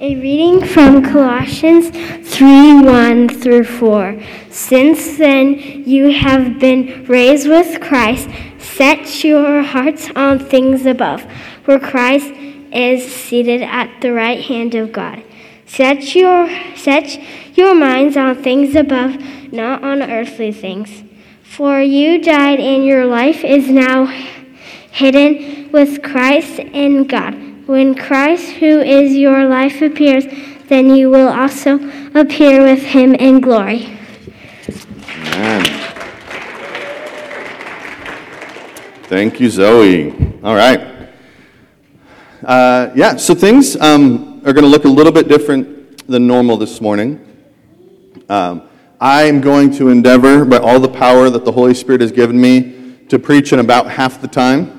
A reading from Colossians 3 1 through 4. Since then you have been raised with Christ, set your hearts on things above, where Christ is seated at the right hand of God. Set your, set your minds on things above, not on earthly things. For you died, and your life is now hidden with Christ in God. When Christ, who is your life, appears, then you will also appear with him in glory. Amen. Thank you, Zoe. All right. Uh, yeah, so things um, are going to look a little bit different than normal this morning. Um, I am going to endeavor, by all the power that the Holy Spirit has given me, to preach in about half the time.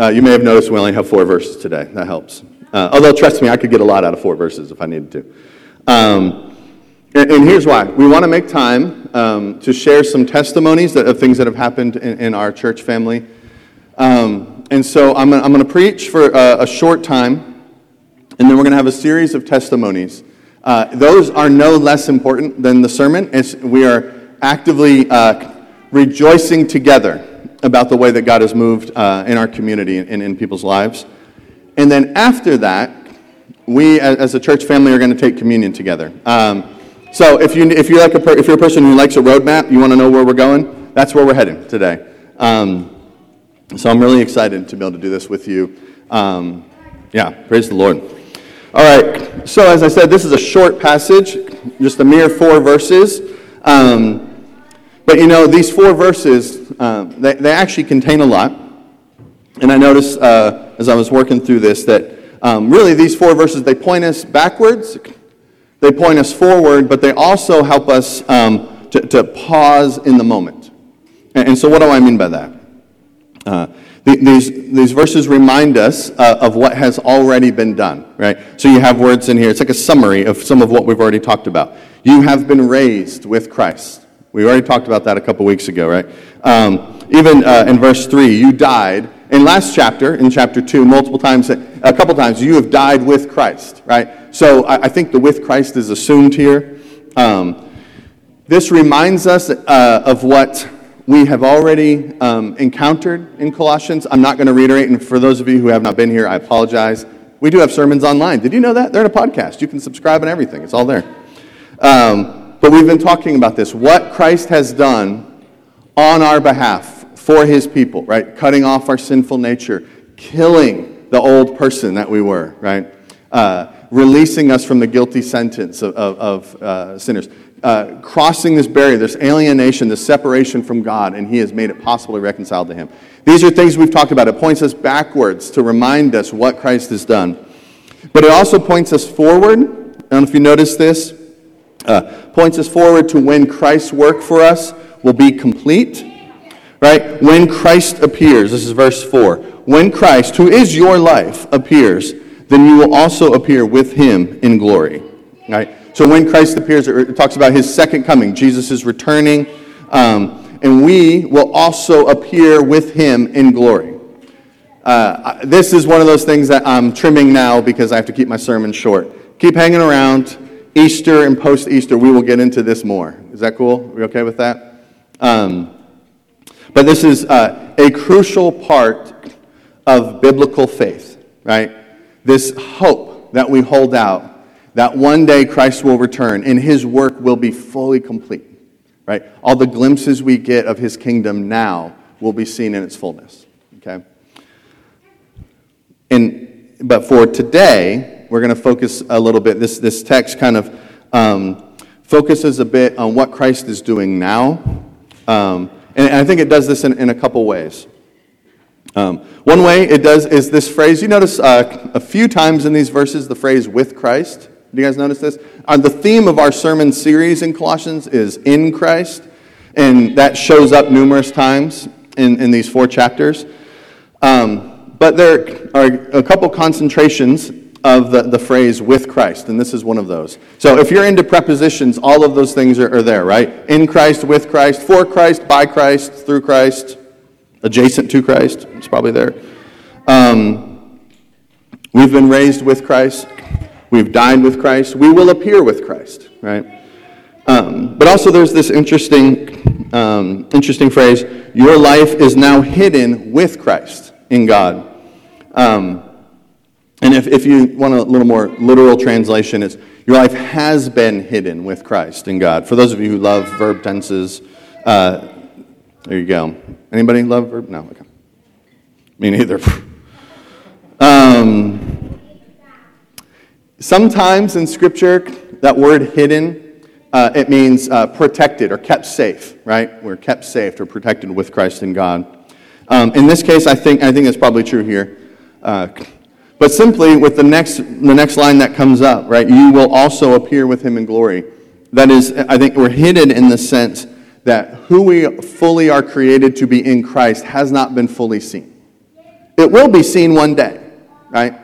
Uh, you may have noticed we only have four verses today. That helps. Uh, although, trust me, I could get a lot out of four verses if I needed to. Um, and, and, here's why. We want to make time um, to share some testimonies that, of things that have happened in, in our church family. Um, and so I'm, going to preach for a, a, short time, and then we're going to have a series of testimonies. Uh, those are no less important than the sermon. It's, we are actively uh, rejoicing together about the way that God has moved uh, in our community and in people's lives. And then after that, we as a church family are going to take communion together. Um, so if, you, if, you're like a per, if you're a person who likes a roadmap, you want to know where we're going, that's where we're heading today. Um, so I'm really excited to be able to do this with you. Um, yeah, praise the Lord. All right, so as I said, this is a short passage, just a mere four verses. Um, but you know, these four verses, uh, they, they actually contain a lot. And I noticed uh, as I was working through this that um, really these four verses, they point us backwards, they point us forward, but they also help us um, to, to, pause in the moment. And, and, so, what do I mean by that? Uh, these, these verses remind us uh, of what has already been done, right? So you have words in here. It's like a summary of some of what we've already talked about. You have been raised with Christ. We already talked about that a couple weeks ago, right? Um, even uh, in verse 3, you died. In last chapter, in chapter 2, multiple times, a couple times, you have died with Christ, right? So I, I think the with Christ is assumed here. Um, this reminds us uh, of what we have already um, encountered in Colossians. I'm not going to reiterate, and for those of you who have not been here, I apologize. We do have sermons online. Did you know that? They're in a podcast. You can subscribe and everything, it's all there. Um, but we've been talking about this what Christ has done on our behalf for his people, right? Cutting off our sinful nature, killing the old person that we were, right? Uh, releasing us from the guilty sentence of, of, of uh, sinners. Uh, crossing this barrier, this alienation, this separation from God, and He has made it possible to reconcile to Him. These are things we've talked about. It points us backwards to remind us what Christ has done. But it also points us forward. I don't know if you noticed this uh, points us forward to when Christ's work for us will be complete. Right? When Christ appears, this is verse 4. When Christ, who is your life, appears, then you will also appear with him in glory. Right? So when Christ appears, it talks about his second coming. Jesus is returning, um, and we will also appear with him in glory. Uh, this is one of those things that I'm trimming now because I have to keep my sermon short. Keep hanging around. Easter and post Easter, we will get into this more. Is that cool? Are we okay with that? Um, but this is uh, a crucial part of biblical faith, right? This hope that we hold out that one day Christ will return and his work will be fully complete, right? All the glimpses we get of his kingdom now will be seen in its fullness, okay? And, but for today, we're going to focus a little bit. This, this text kind of um, focuses a bit on what Christ is doing now. Um, and, and, I think it does this in, in a couple ways. Um, one way it does is this phrase. You notice uh, a few times in these verses the phrase with Christ. Do you guys notice this? Uh, the theme of our sermon series in Colossians is in Christ, and that shows up numerous times in, in these four chapters. Um, but there are a couple concentrations of the, the phrase with Christ, and this is one of those. So if you're into prepositions, all of those things are, are there, right? In Christ, with Christ, for Christ, by Christ, through Christ, adjacent to Christ, it's probably there. Um, we've been raised with Christ. We've died with Christ. We will appear with Christ, right? Um, but also, there's this interesting, um, interesting phrase your life is now hidden with Christ in God. Um, and if, if you want a little more literal translation, it's your life has been hidden with Christ in God. For those of you who love verb tenses, uh, there you go. Anybody love verb? No, okay. Me neither. um, sometimes in Scripture, that word hidden, uh, it means uh, protected or kept safe, right? We're kept safe or protected with Christ in God. Um, in this case, I think, I think it's probably true here. But simply with the next, the next line that comes up, right? You will also appear with him in glory. That is, I think we're hidden in the sense that who we fully are created to be in Christ has not been fully seen. It will be seen one day, right?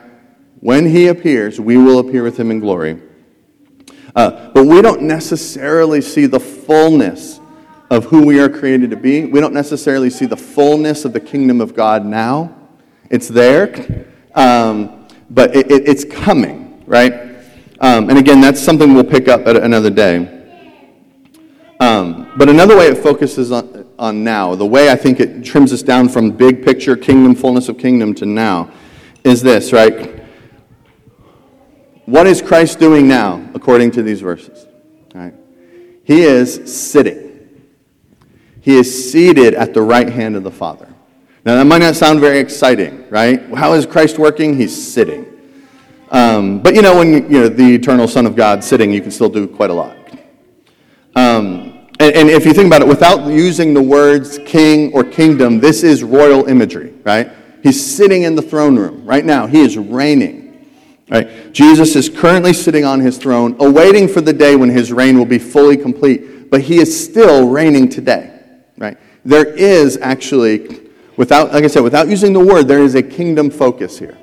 When he appears, we will appear with him in glory. Uh, but we don't necessarily see the fullness of who we are created to be. We don't necessarily see the fullness of the kingdom of God now. It's there, um, but it, it, it's coming, right? Um, and again, that's something we'll pick up at another day. Um, but another way it focuses on, on now, the way I think it trims us down from big picture kingdom, fullness of kingdom to now, is this, right? What is Christ doing now, according to these verses? He is sitting. He is seated at the right hand of the Father. Now, that might not sound very exciting, right? How is Christ working? He's sitting. Um, but you know, when you know, the eternal Son of God sitting, you can still do quite a lot. Um, and, and if you think about it, without using the words king or kingdom, this is royal imagery, right? He's sitting in the throne room right now. He is reigning. Right? Jesus is currently sitting on his throne, awaiting for the day when his reign will be fully complete, but he is still reigning today right? There is actually, without, like I said, without using the word, there is a kingdom focus here.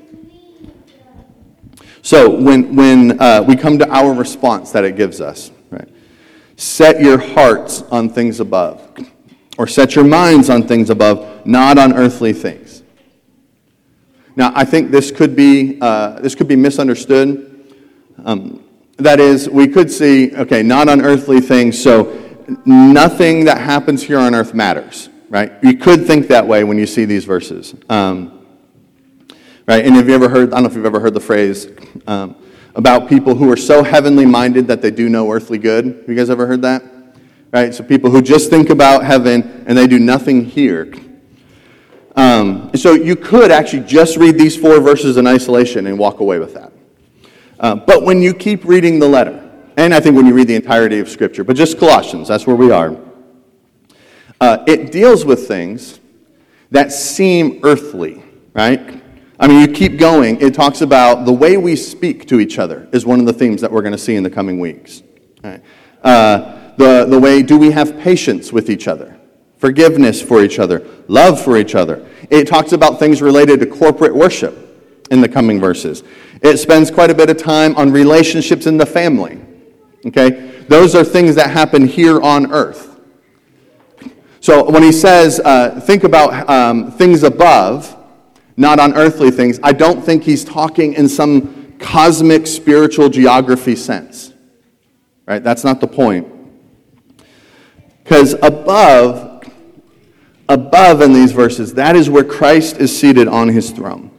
So when, when uh, we come to our response that it gives us, right? Set your hearts on things above, or set your minds on things above, not on earthly things. Now, I think this could be, uh, this could be misunderstood. Um, that is, we could see, okay, not on earthly things, so nothing that happens here on earth matters, right? You could think that way when you see these verses. Um, right? And have you ever heard, I don't know if you've ever heard the phrase um, about people who are so heavenly minded that they do no earthly good. Have you guys ever heard that? Right? So people who just think about heaven and they do nothing here. Um, so you could actually just read these four verses in isolation and walk away with that. Uh, but when you keep reading the letter, and I think when you read the entirety of Scripture, but just Colossians, that's where we are. Uh, it deals with things that seem earthly, right? I mean, you keep going. It talks about the way we speak to each other is one of the themes that we're going to see in the coming weeks. Right? Uh, the, the way, do we have patience with each other? Forgiveness for each other, love for each other. It talks about things related to corporate worship in the coming verses. It spends quite a bit of time on relationships in the family. Okay? Those are things that happen here on earth. So when he says, uh, think about um, things above, not on earthly things, I don't think he's talking in some cosmic spiritual geography sense. Right? That's not the point. Because above, above in these verses, that is where Christ is seated on his throne.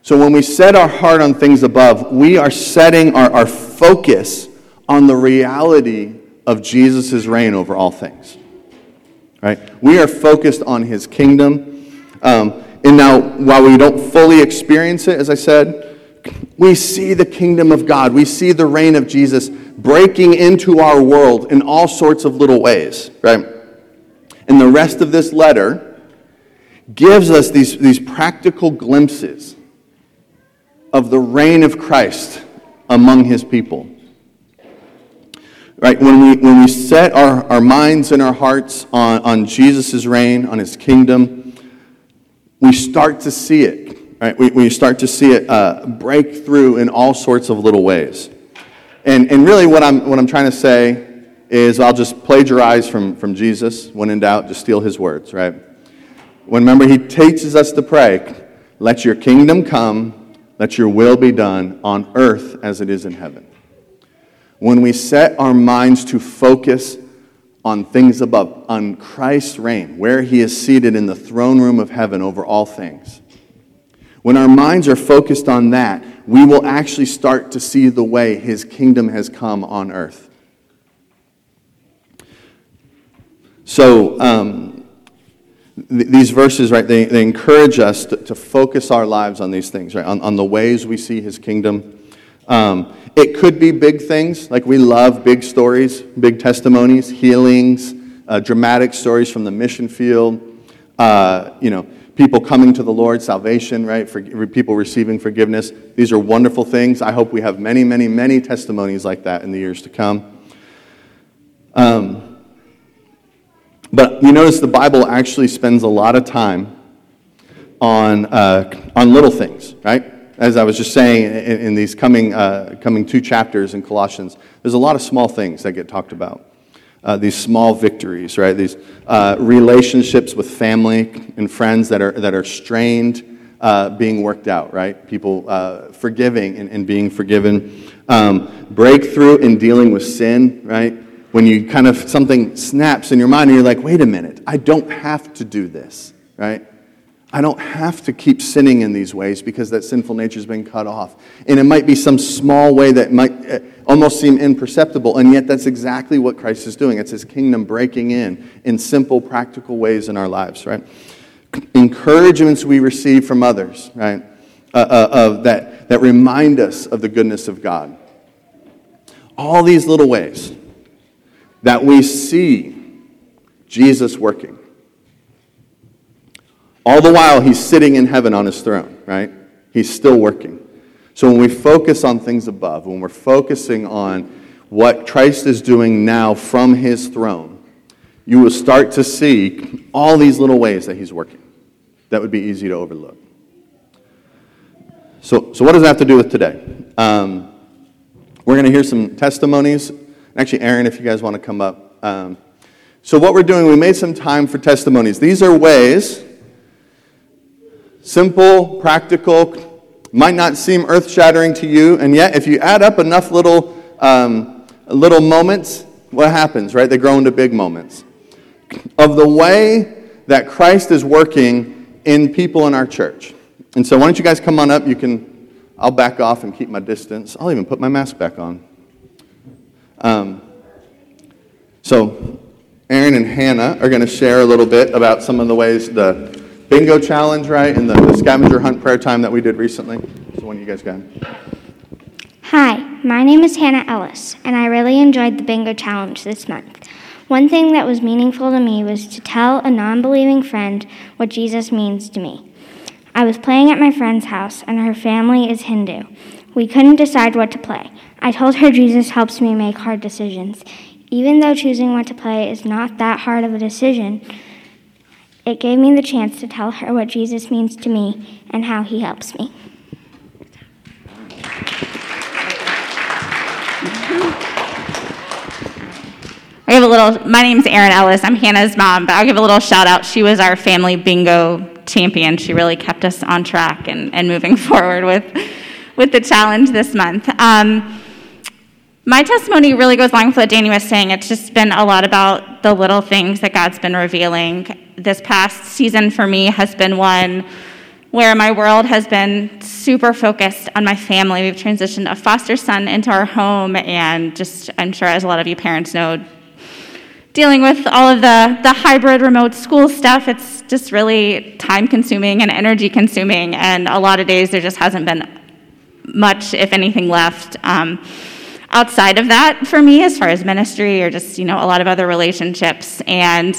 So when we set our heart on things above, we are setting our, our focus on the reality of Jesus' reign over all things. Right? We are focused on his kingdom. Um, and now, while we don't fully experience it, as I said, we see the kingdom of God. We see the reign of Jesus breaking into our world in all sorts of little ways, right? And the rest of this letter gives us these, these practical glimpses of the reign of Christ among his people. Right? When we, when we set our, our minds and our hearts on, on Jesus' reign, on his kingdom, we start to see it. Right? We, we start to see it uh, break through in all sorts of little ways. And, and really, what I'm, what I'm trying to say is I'll just plagiarize from, from Jesus. When in doubt, just steal his words, right? When remember, he teaches us to pray, let your kingdom come, Let your will be done on earth as it is in heaven. When we set our minds to focus on things above, on Christ's reign, where he is seated in the throne room of heaven over all things, when our minds are focused on that, we will actually start to see the way his kingdom has come on earth. So, um, th- these verses, right, they, they encourage us to, to, focus our lives on these things, right, on, on the ways we see his kingdom. Um, it could be big things, like we love big stories, big testimonies, healings, uh, dramatic stories from the mission field, uh, you know, people coming to the Lord, salvation, right? For people receiving forgiveness. These are wonderful things. I hope we have many, many, many testimonies like that in the years to come. Um, but you notice the Bible actually spends a lot of time on, uh, on little things, right? As I was just saying in, in these coming, uh, coming two chapters in Colossians, there's a lot of small things that get talked about uh, these small victories, right? These uh, relationships with family and friends that are, that are strained uh, being worked out, right? People uh, forgiving and, and, being forgiven. Um, breakthrough in dealing with sin, right? When you kind of, something snaps in your mind and you're like, wait a minute, I don't have to do this, right? I don't have to keep sinning in these ways because that sinful nature has been cut off. And it might be some small way that might uh, almost seem imperceptible, and yet that's exactly what Christ is doing. It's his kingdom breaking in in simple, practical ways in our lives, right? Encouragements we receive from others, right? Uh, uh, of that, that remind us of the goodness of God. All these little ways that we see Jesus working all the while, he's sitting in heaven on his throne, right? He's still working. So when we focus on things above, when we're focusing on what Christ is doing now from his throne, you will start to see all these little ways that he's working. That would be easy to overlook. So, so what does that have to do with today? Um, we're going to hear some testimonies. Actually, Erin, if you guys want to come up. Um, so, what we're doing, we made some time for testimonies. These are ways Simple, practical, might not seem earth shattering to you, and yet if you add up enough little, um, little moments, what happens, right? They grow into big moments. Of the way that Christ is working in people in our church. And so, why don't you guys come on up? You can, I'll back off and keep my distance. I'll even put my mask back on. Um, so, Erin and Hannah are going to share a little bit about some of the ways the bingo challenge, right? And the, the scavenger hunt prayer time that we did recently. So one you guys got. Hi, my name is Hannah Ellis, and I really enjoyed the bingo challenge this month. One thing that was meaningful to me was to tell a non believing friend what Jesus means to me. I was playing at my friend's house, and her family is Hindu. We couldn't decide what to play. I told her Jesus helps me make hard decisions. Even though choosing what to play is not that hard of a decision, it gave me the chance to tell her what Jesus means to me and how he helps me. I give a little, my name's Erin Ellis. I'm Hannah's mom, but I'll give a little shout out. She was our family bingo champion. She really kept us on track and, and moving forward with, with the challenge this month. Um, my testimony really goes along with what Danny was saying. It's just been a lot about the little things that God's been revealing. This past season for me has been one where my world has been super focused on my family. We've transitioned a foster son into our home, and just, I'm sure, as a lot of you parents know, dealing with all of the, the hybrid remote school stuff, it's just really time consuming and energy consuming. And a lot of days there just hasn't been much, if anything, left. Um, outside of that for me as far as ministry or just, you know, a lot of other relationships. And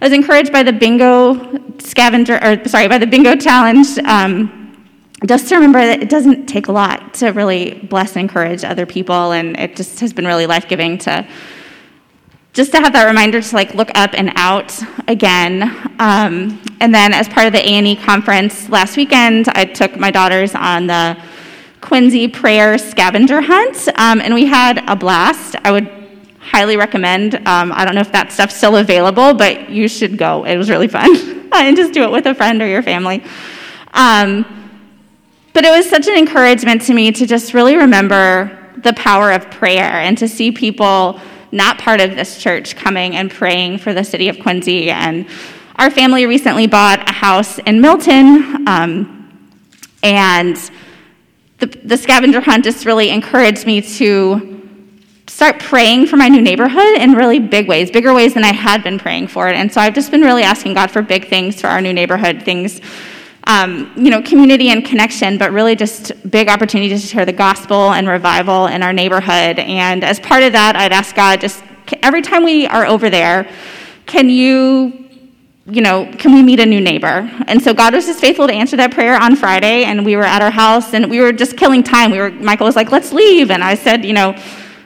I was encouraged by the bingo scavenger, or sorry, by the bingo challenge. Um, just to remember that it doesn't take a lot to really bless and encourage other people, and it just has been really life giving to just to have that reminder to like look up and out again. Um, and then as part of the A and E conference last weekend, I took my daughters on the Quincy Prayer Scavenger Hunt, um, and we had a blast. I would highly recommend. Um, I don't know if that stuff's still available, but you should go. It was really fun. and just do it with a friend or your family. Um, but it was such an encouragement to me to just really remember the power of prayer and to see people not part of this church coming and praying for the city of Quincy. And our family recently bought a house in Milton, um, and the, the scavenger hunt just really encouraged me to start praying for my new neighborhood in really big ways, bigger ways than I had been praying for it. And so I've just been really asking God for big things for our new neighborhood, things, um, you know, community and connection, but really just big opportunities to share the gospel and revival in our neighborhood. And as part of that, I'd ask God just every time we are over there, can you you know, can we meet a new neighbor? And so God was just faithful to answer that prayer on Friday, and we were at our house, and we were just killing time. We were, Michael was like, let's leave. And I said, you know,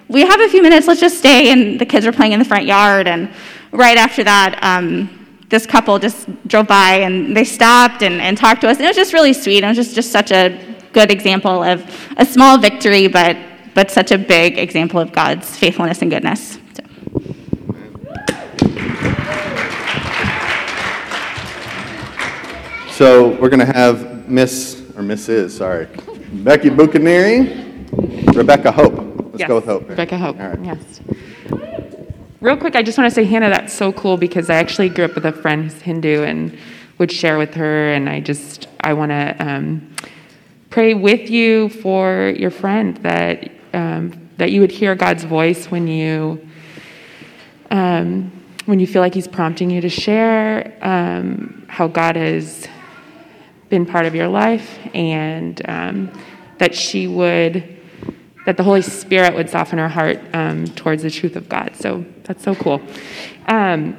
we have a few minutes, let's just stay. And the kids were playing in the front yard. And right after that, um, this couple just drove by and they stopped and, and talked to us. And it was just really sweet. It was just, just such a good example of a small victory, but, but such a big example of God's faithfulness and goodness. So we're going to have Miss, or Mrs., sorry, Becky Bucaneri, Rebecca Hope. Let's yes. go with Hope. Rebecca Hope, right. yes. Real quick, I just want to say, Hannah, that's so cool because I actually grew up with a friend who's Hindu and would share with her, and I just, I want to um, pray with you for your friend that, um, that you would hear God's voice when you, um, when you feel like He's prompting you to share um, how God has been part of your life, and um, that she would, that the Holy Spirit would soften her heart um, towards the truth of God. So that's so cool. Um,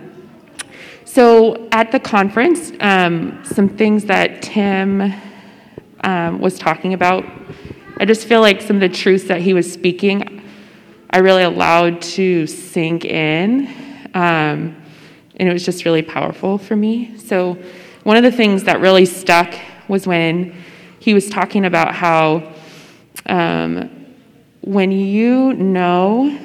so at the conference, um, some things that Tim um, was talking about, I just feel like some of the truths that he was speaking, I really allowed to sink in. Um, and it was just really powerful for me. So one of the things that really stuck was when he was talking about how um, when you know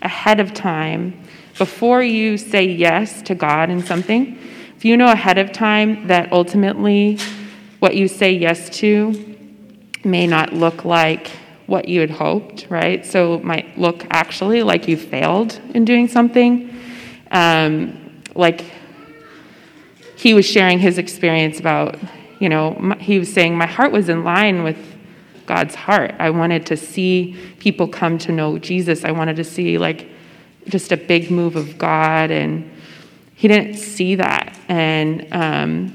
ahead of time, before you say yes to God in something, if you know ahead of time that ultimately what you say yes to may not look like what you had hoped, right? So it might look actually like you failed in doing something. Um, like he was sharing his experience about, you know, my, he was saying, my heart was in line with God's heart. I wanted to see people come to know Jesus. I wanted to see, like, just a big move of God. And he didn't see that. And, um,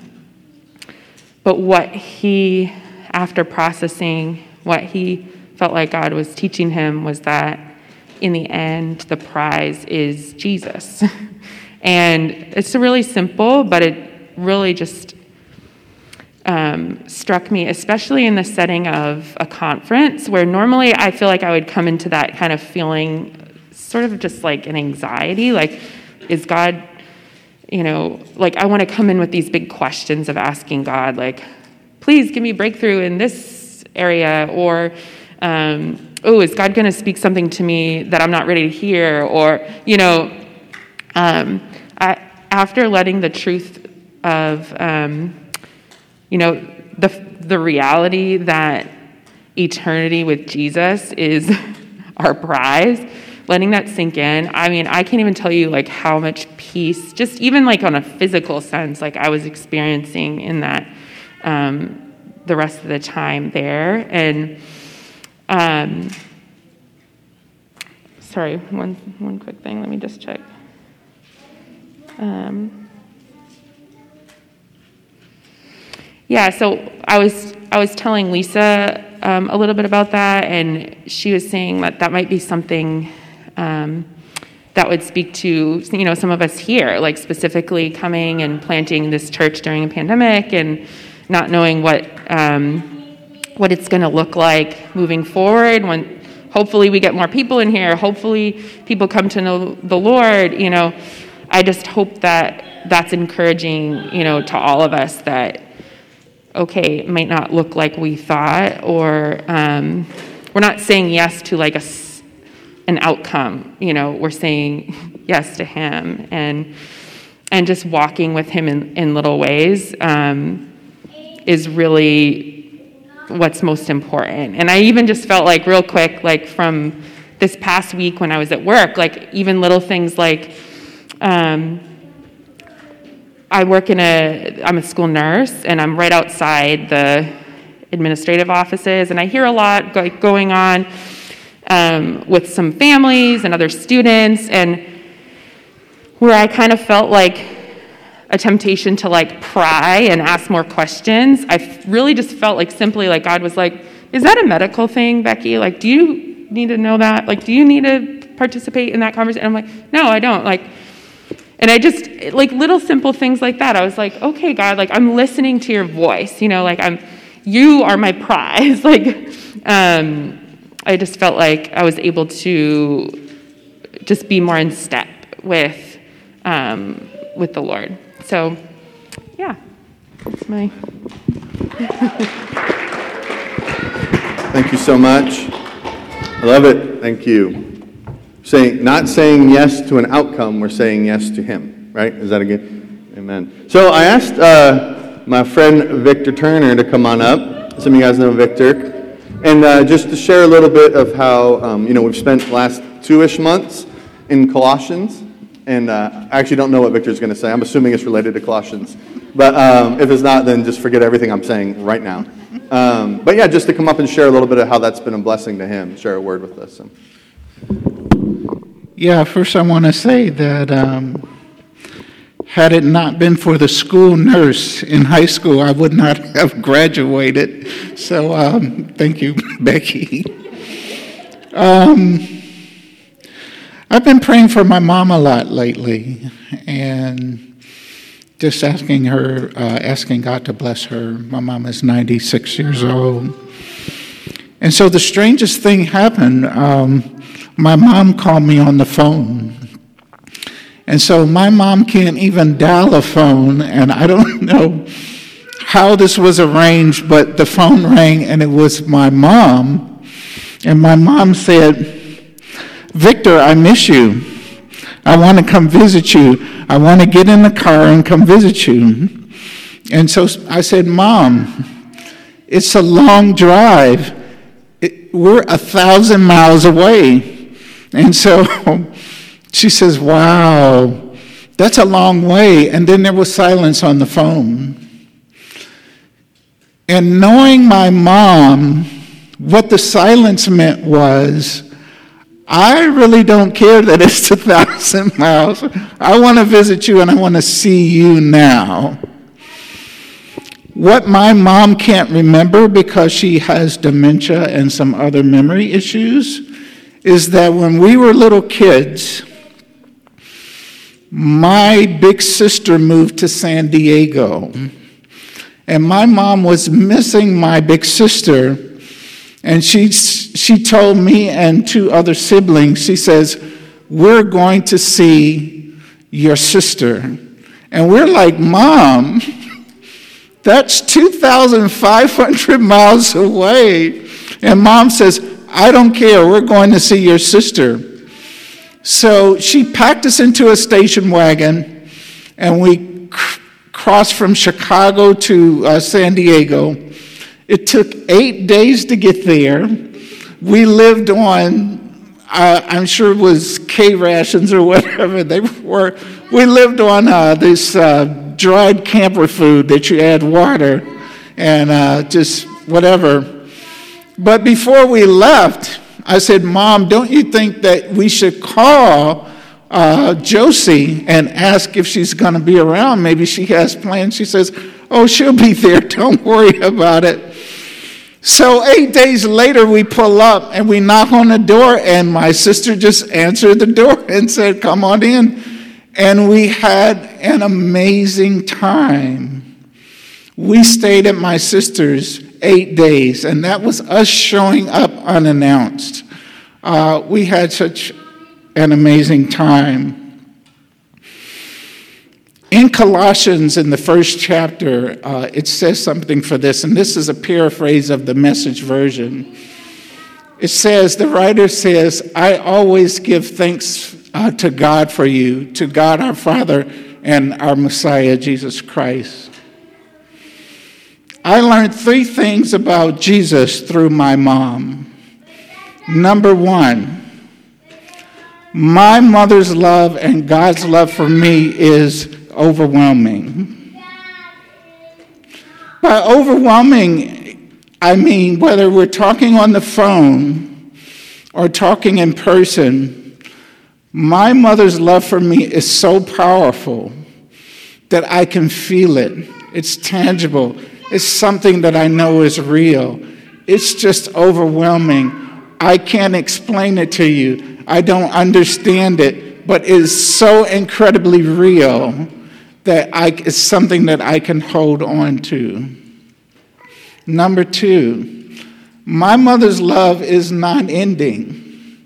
but what he, after processing what he felt like God was teaching him, was that in the end, the prize is Jesus. and it's really simple, but it really just um, struck me, especially in the setting of a conference, where normally I feel like I would come into that kind of feeling sort of just like an anxiety like, is God, you know, like I want to come in with these big questions of asking God, like, please give me breakthrough in this area, or, um, oh, is God going to speak something to me that I'm not ready to hear? Or, you know, um, I, after letting the truth of, um, you know, the, the reality that eternity with Jesus is our prize, letting that sink in. I mean, I can't even tell you like how much peace, just even like on a physical sense, like I was experiencing in that um, the rest of the time there. And um, sorry, one one quick thing. Let me just check. Um, Yeah, so I was I was telling Lisa um, a little bit about that, and she was saying that that might be something um, that would speak to you know some of us here, like specifically coming and planting this church during a pandemic and not knowing what um, what it's going to look like moving forward when hopefully we get more people in here hopefully people come to know the lord you know. I just hope that that's encouraging you know to all of us that okay, it might not look like we thought, or um, we're not saying yes to like a, an outcome. You know, we're saying yes to Him and and just walking with Him in, in little ways um, is really what's most important. And I even just felt like, real quick, like from this past week when I was at work, like even little things like, um, I work in a, I'm a school nurse, and I'm right outside the administrative offices, and I hear a lot go- going on um, with some families and other students, and where I kind of felt like a temptation to like pry and ask more questions. I really just felt like simply like God was like, "Is that a medical thing, Becky? Like, do you need to know that? Like, do you need to participate in that conversation?" I'm like, "No, I don't." Like, and I just like little simple things like that. I was like, "Okay, God, like I'm listening to your voice. You know, like I'm, you are my prize." like, um, I just felt like I was able to just be more in step with um, with the Lord. So, yeah, that's my. Thank you so much. I love it. Thank you. Saying, not saying yes to an outcome, we're saying yes to Him, right? Is that a good? Amen. So I asked uh, my friend Victor Turner to come on up. Some of you guys know Victor. And uh, just to share a little bit of how, um, you know, we've spent the last two ish months in Colossians. And uh, I actually don't know what Victor's going to say. I'm assuming it's related to Colossians. But um, if it's not, then just forget everything I'm saying right now. Um, but yeah, just to come up and share a little bit of how that's been a blessing to him, share a word with us. So. Yeah, first I want to say that um, had it not been for the school nurse in high school, I would not have graduated. So um, thank you, Becky. Um, I've been praying for my mom a lot lately, and just asking her, uh, asking God to bless her. My mom is 96 years old. And so the strangest thing happened. Um, my mom called me on the phone. And so my mom can't even dial a phone, and I don't know how this was arranged, but the phone rang and it was my mom. And my mom said, Victor, I miss you. I want to come visit you. I want to get in the car and come visit you. And so I said, Mom, it's a long drive. It, we're a thousand miles away. And so she says, Wow, that's a long way. And then there was silence on the phone. And knowing my mom, what the silence meant was, I really don't care that it's a thousand miles. I want to visit you and I want to see you now. What my mom can't remember because she has dementia and some other memory issues is that when we were little kids, my big sister moved to San Diego. And my mom was missing my big sister. And she, she told me and two other siblings, she says, We're going to see your sister. And we're like, Mom, that's 2,500 miles away. And mom says, I don't care, we're going to see your sister. So she packed us into a station wagon and we cr- crossed from Chicago to uh, San Diego. It took eight days to get there. We lived on, uh, I'm sure it was K rations or whatever they were. We lived on uh, this uh, dried camper food that you add water and uh, just whatever. But before we left, I said, Mom, don't you think that we should call uh, Josie and ask if she's going to be around? Maybe she has plans. She says, Oh, she'll be there. Don't worry about it. So, eight days later, we pull up and we knock on the door, and my sister just answered the door and said, Come on in. And we had an amazing time. We stayed at my sister's eight days, and that was us showing up unannounced. Uh, we had such an amazing time. In Colossians, in the first chapter, uh, it says something for this, and this is a paraphrase of the message version. It says, the writer says, I always give thanks uh, to God for you, to God our Father and our Messiah, Jesus Christ. I learned three things about Jesus through my mom. Number one, my mother's love and God's love for me is overwhelming. By overwhelming, I mean whether we're talking on the phone or talking in person, my mother's love for me is so powerful that I can feel it. It's tangible. It's something that I know is real. It's just overwhelming. I can't explain it to you. I don't understand it, but it's so incredibly real that I, it's something that I can hold on to. Number two, my mother's love is non ending,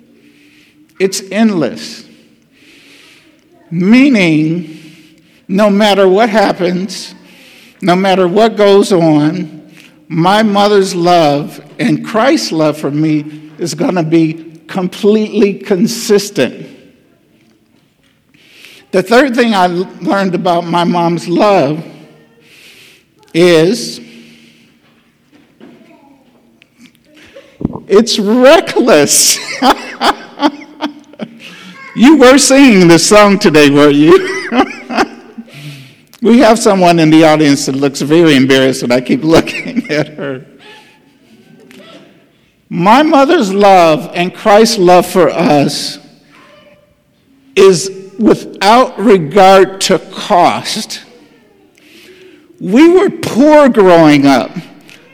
it's endless. Meaning, no matter what happens, no matter what goes on, my mother's love and Christ's love for me is going to be completely consistent. The third thing I learned about my mom's love is it's reckless. you were singing this song today, weren't you? we have someone in the audience that looks very embarrassed, and I keep looking at her. My mother's love and Christ's love for us is without regard to cost. We were poor growing up.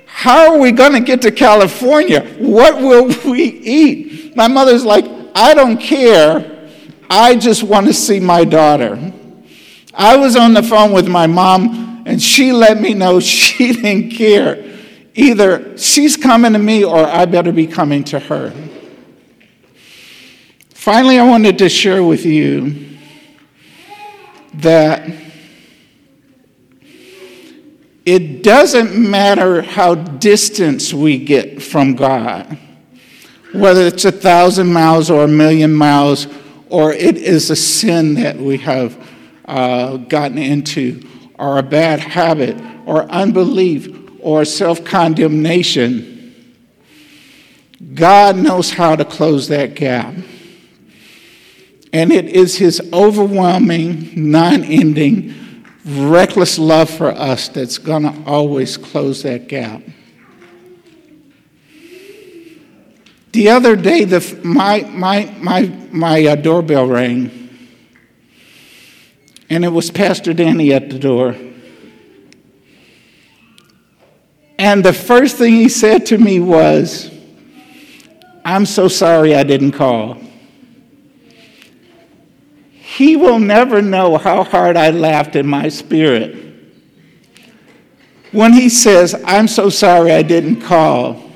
How are we going to get to California? What will we eat? My mother's like, I don't care. I just want to see my daughter. I was on the phone with my mom, and she let me know she didn't care Either she's coming to me or I better be coming to her. Finally, I wanted to share with you that it doesn't matter how distant we get from God, whether it's a thousand miles or a million miles, or it is a sin that we have uh, gotten into, or a bad habit, or unbelief, or self condemnation, God knows how to close that gap. And it is His overwhelming, non ending, reckless love for us that's going to always close that gap. The other day, the, my, my, my, my uh, doorbell rang, and it was Pastor Danny at the door. And the first thing he said to me was, I'm so sorry I didn't call. He will never know how hard I laughed in my spirit when he says, I'm so sorry I didn't call.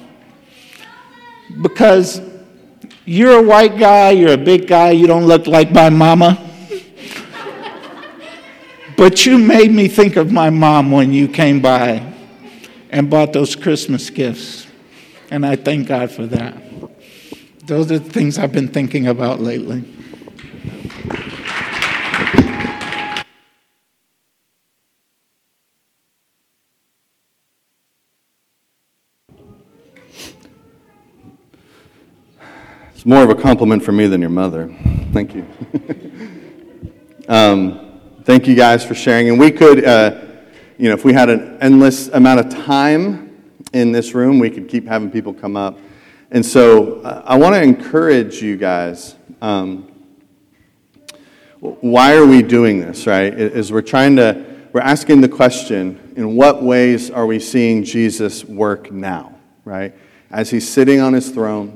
Because you're a white guy, you're a big guy, you don't look like my mama. But you made me think of my mom when you came by and bought those Christmas gifts. And I thank God for that. Those are the things I've been thinking about lately. It's more of a compliment for me than your mother. Thank you. um, thank you guys for sharing. And we could. Uh, you know, if we had an endless amount of time in this room, we could keep having people come up. And so uh, I want to encourage you guys. Um, why are we doing this, right? Is we're trying to, we're asking the question in what ways are we seeing Jesus work now, right? As he's sitting on his throne,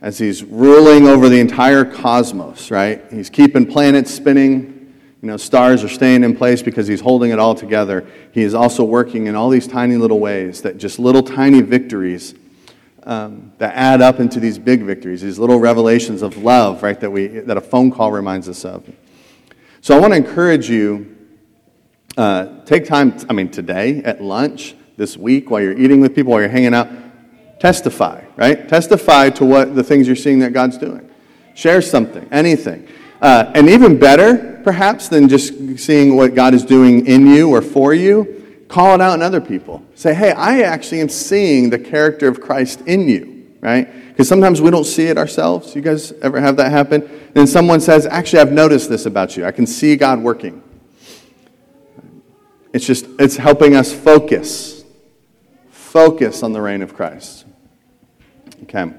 as he's ruling over the entire cosmos, right? He's keeping planets spinning, you know, stars are staying in place because he's holding it all together. He is also working in all these tiny little ways that just little tiny victories um, that add up into these big victories, these little revelations of love, right, that, we, that a phone call reminds us of. So I want to encourage you uh, take time, I mean, today at lunch, this week, while you're eating with people, while you're hanging out, testify, right? Testify to what the things you're seeing that God's doing. Share something, anything. Uh, and even better, perhaps, than just seeing what God is doing in you or for you, Call it out in other people. Say, hey, I actually am seeing the character of Christ in you, right? Because sometimes we don't see it ourselves. You guys ever have that happen? Then someone says, actually, I've noticed this about you. I can see God working. It's just, it's helping us focus. Focus on the reign of Christ. Okay.